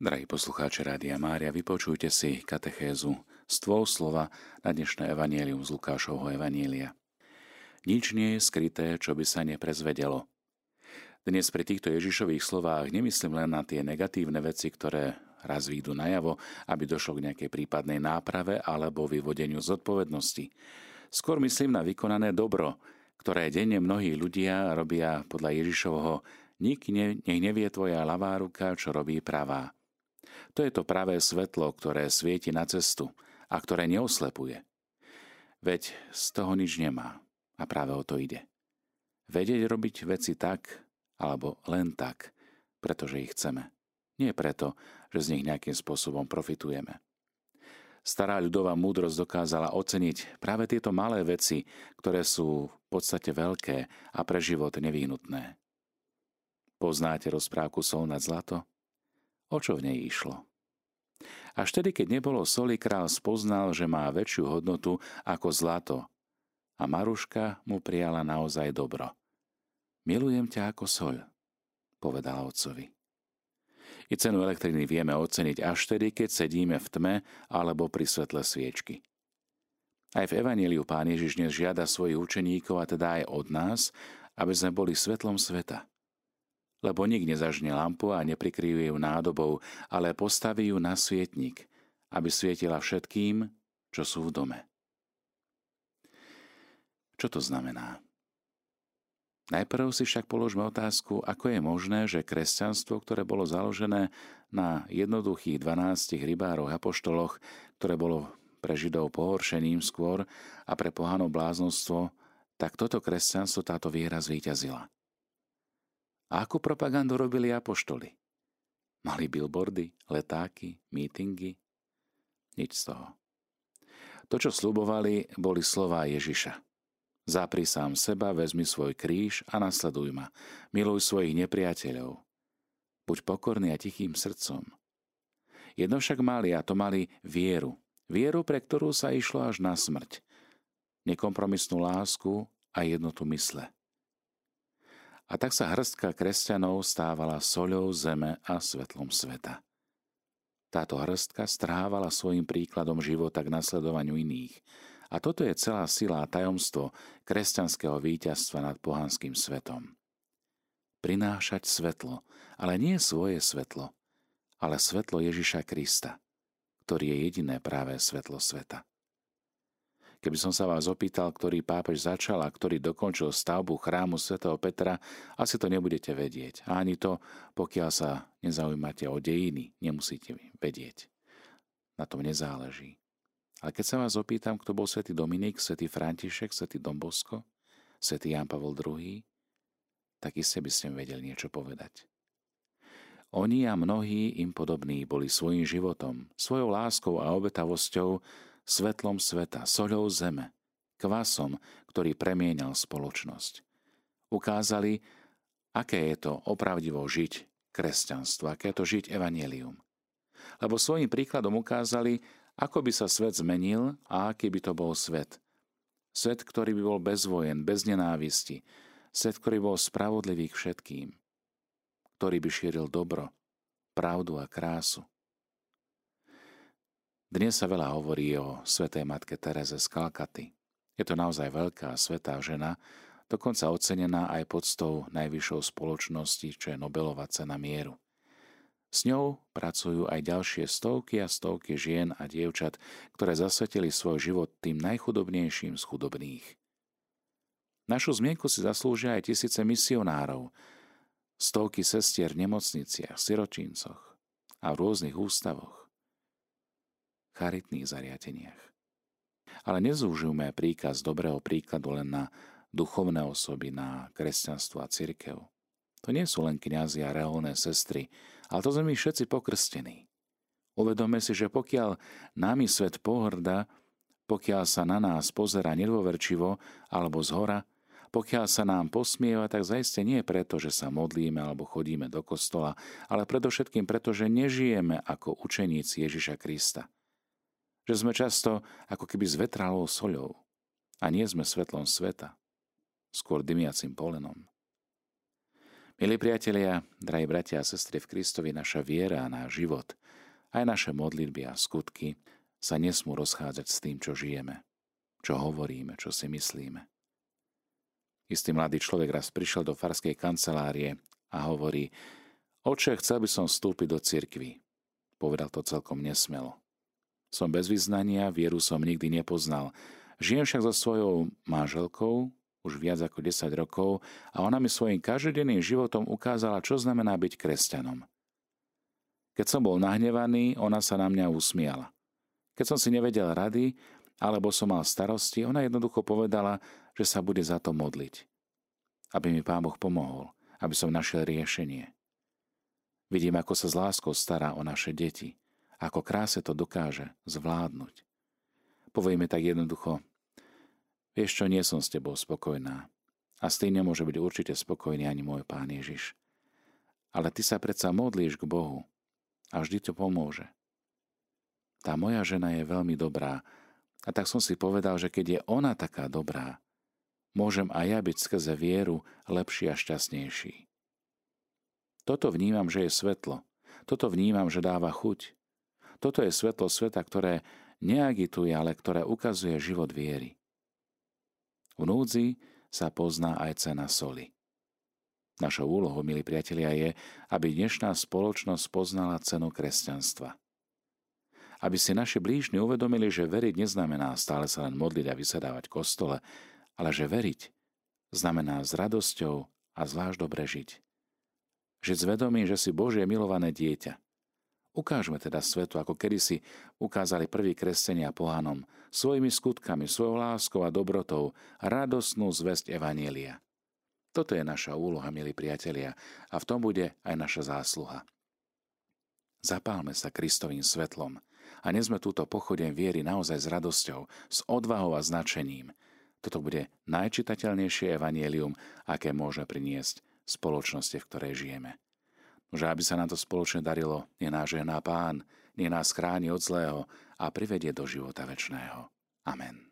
Drahí poslucháči Rádia Mária, vypočujte si katechézu z tvoj slova na dnešné evanielium z Lukášovho evanielia. Nič nie je skryté, čo by sa neprezvedelo. Dnes pri týchto Ježišových slovách nemyslím len na tie negatívne veci, ktoré raz výjdu najavo, aby došlo k nejakej prípadnej náprave alebo vyvodeniu zodpovednosti. Skôr myslím na vykonané dobro, ktoré denne mnohí ľudia robia podľa Ježišovho Nik ne, nech nevie tvoja ľavá ruka, čo robí pravá. To je to pravé svetlo, ktoré svieti na cestu a ktoré neoslepuje. Veď z toho nič nemá a práve o to ide. Vedieť robiť veci tak, alebo len tak, pretože ich chceme. Nie preto, že z nich nejakým spôsobom profitujeme. Stará ľudová múdrosť dokázala oceniť práve tieto malé veci, ktoré sú v podstate veľké a pre život nevyhnutné. Poznáte rozprávku Sol nad zlato? O čo v nej išlo? Až tedy, keď nebolo soli, král spoznal, že má väčšiu hodnotu ako zlato. A Maruška mu prijala naozaj dobro. Milujem ťa ako soľ, povedala otcovi. I cenu elektriny vieme oceniť až tedy, keď sedíme v tme alebo pri svetle sviečky. Aj v Evangeliu Pán Ježiš dnes žiada svojich učeníkov a teda aj od nás, aby sme boli svetlom sveta lebo nik nezažne lampu a neprikryje ju nádobou, ale postaví ju na svietnik, aby svietila všetkým, čo sú v dome. Čo to znamená? Najprv si však položme otázku, ako je možné, že kresťanstvo, ktoré bolo založené na jednoduchých 12 rybároch apoštoloch, ktoré bolo pre Židov pohoršením skôr a pre pohanov bláznostvo, tak toto kresťanstvo, táto viera zvíťazila. A akú propagandu robili apoštoli? Mali billboardy, letáky, mítingy? Nič z toho. To, čo slubovali, boli slová Ježiša. Zapri sám seba, vezmi svoj kríž a nasleduj ma. Miluj svojich nepriateľov. Buď pokorný a tichým srdcom. Jedno však mali a to mali vieru. Vieru, pre ktorú sa išlo až na smrť. Nekompromisnú lásku a jednotu mysle. A tak sa hrstka kresťanov stávala soľou zeme a svetlom sveta. Táto hrstka strávala svojim príkladom života k nasledovaniu iných. A toto je celá sila a tajomstvo kresťanského víťazstva nad pohanským svetom. Prinášať svetlo, ale nie svoje svetlo, ale svetlo Ježiša Krista, ktorý je jediné práve svetlo sveta. Keby som sa vás opýtal, ktorý pápež začal a ktorý dokončil stavbu chrámu svätého Petra, asi to nebudete vedieť. A ani to, pokiaľ sa nezaujímate o dejiny, nemusíte vedieť. Na tom nezáleží. Ale keď sa vás opýtam, kto bol svätý Dominik, svätý František, svätý Dombosko, svätý Jan Pavel II, tak iste by ste vedeli niečo povedať. Oni a mnohí im podobní boli svojim životom, svojou láskou a obetavosťou svetlom sveta, soľou zeme, kvasom, ktorý premienal spoločnosť. Ukázali, aké je to opravdivo žiť kresťanstvo, aké je to žiť evanelium. Lebo svojim príkladom ukázali, ako by sa svet zmenil a aký by to bol svet. Svet, ktorý by bol bez vojen, bez nenávisti. Svet, ktorý bol spravodlivý k všetkým. Ktorý by šíril dobro, pravdu a krásu. Dnes sa veľa hovorí o svetej matke Tereze z Kalkaty. Je to naozaj veľká svetá žena, dokonca ocenená aj podstou najvyššou spoločnosti, čo je Nobelová cena mieru. S ňou pracujú aj ďalšie stovky a stovky žien a dievčat, ktoré zasvetili svoj život tým najchudobnejším z chudobných. Našu zmienku si zaslúžia aj tisíce misionárov, stovky sestier v nemocniciach, siročíncoch a v rôznych ústavoch charitných zariadeniach. Ale nezúžujme príkaz dobrého príkladu len na duchovné osoby, na kresťanstvo a cirkev. To nie sú len kňazi a reholné sestry, ale to sme my všetci pokrstení. Uvedome si, že pokiaľ nami svet pohrda, pokiaľ sa na nás pozera nedôverčivo alebo zhora, pokiaľ sa nám posmieva, tak zaiste nie preto, že sa modlíme alebo chodíme do kostola, ale predovšetkým preto, že nežijeme ako učeníci Ježiša Krista – že sme často ako keby s vetralou soľou a nie sme svetlom sveta, skôr dymiacim polenom. Milí priatelia, drahí bratia a sestry v Kristovi, naša viera a náš život, aj naše modlitby a skutky sa nesmú rozchádzať s tým, čo žijeme, čo hovoríme, čo si myslíme. Istý mladý človek raz prišiel do farskej kancelárie a hovorí, oče, chcel by som vstúpiť do cirkvy. Povedal to celkom nesmelo. Som bez vyznania, vieru som nikdy nepoznal. Žijem však so svojou manželkou, už viac ako 10 rokov a ona mi svojim každodenným životom ukázala, čo znamená byť kresťanom. Keď som bol nahnevaný, ona sa na mňa usmiala. Keď som si nevedel rady, alebo som mal starosti, ona jednoducho povedala, že sa bude za to modliť. Aby mi Pán Boh pomohol, aby som našiel riešenie. Vidím, ako sa s láskou stará o naše deti, ako kráse to dokáže zvládnuť. Povieme tak jednoducho, Vieš čo, nie som s tebou spokojná. A s tým nemôže byť určite spokojný ani môj pán Ježiš. Ale ty sa predsa modlíš k Bohu a vždy to pomôže. Tá moja žena je veľmi dobrá a tak som si povedal, že keď je ona taká dobrá, môžem aj ja byť skrze vieru lepší a šťastnejší. Toto vnímam, že je svetlo. Toto vnímam, že dáva chuť. Toto je svetlo sveta, ktoré neagituje, ale ktoré ukazuje život viery. V núdzi sa pozná aj cena soli. Našou úlohou, milí priatelia, je, aby dnešná spoločnosť poznala cenu kresťanstva. Aby si naši blížni uvedomili, že veriť neznamená stále sa len modliť a vysedávať kostole, ale že veriť znamená s radosťou a zvlášť dobre žiť. Žiť s vedomím, že si Božie milované dieťa – Ukážme teda svetu, ako kedysi ukázali prví kresťania pohanom, svojimi skutkami, svojou láskou a dobrotou, radosnú zväzť Evanielia. Toto je naša úloha, milí priatelia, a v tom bude aj naša zásluha. Zapálme sa Kristovým svetlom a nezme túto pochodem viery naozaj s radosťou, s odvahou a značením. Toto bude najčitateľnejšie evanielium, aké môže priniesť spoločnosti, v ktorej žijeme. Že aby sa nám to spoločne darilo, nie náš žehná Pán, nie nás chráni od zlého a privedie do života večného. Amen.